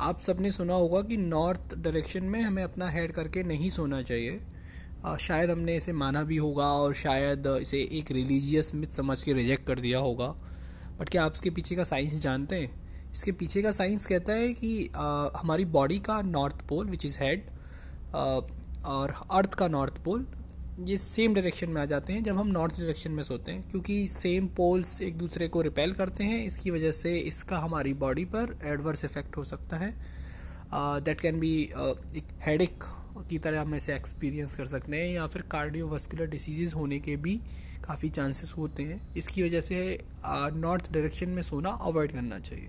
आप सबने सुना होगा कि नॉर्थ डायरेक्शन में हमें अपना हेड करके नहीं सोना चाहिए। आ, शायद हमने इसे माना भी होगा और शायद इसे एक रिलीजियस मिथ समझ के रिजेक्ट कर दिया होगा। बट क्या आप इसके पीछे का साइंस जानते हैं? इसके पीछे का साइंस कहता है कि आ, हमारी बॉडी का north pole which is head और अर्थ का नॉर्थ पोल ये सेम डायरेक्शन में आ जाते हैं जब हम नॉर्थ डायरेक्शन में सोते हैं, क्योंकि सेम पोल्स एक दूसरे को रिपेल करते हैं, इसकी वजह से इसका हमारी बॉडी पर एडवर्स इफ़ेक्ट हो सकता है। दैट कैन बी एक हेडिक की तरह हम इसे एक्सपीरियंस कर सकते हैं, या फिर कार्डियोवास्कुलर डिसीज़ होने के भी काफ़ी चांसेस होते हैं। इसकी वजह से नॉर्थ डायरेक्शन में सोना अवॉइड करना चाहिए।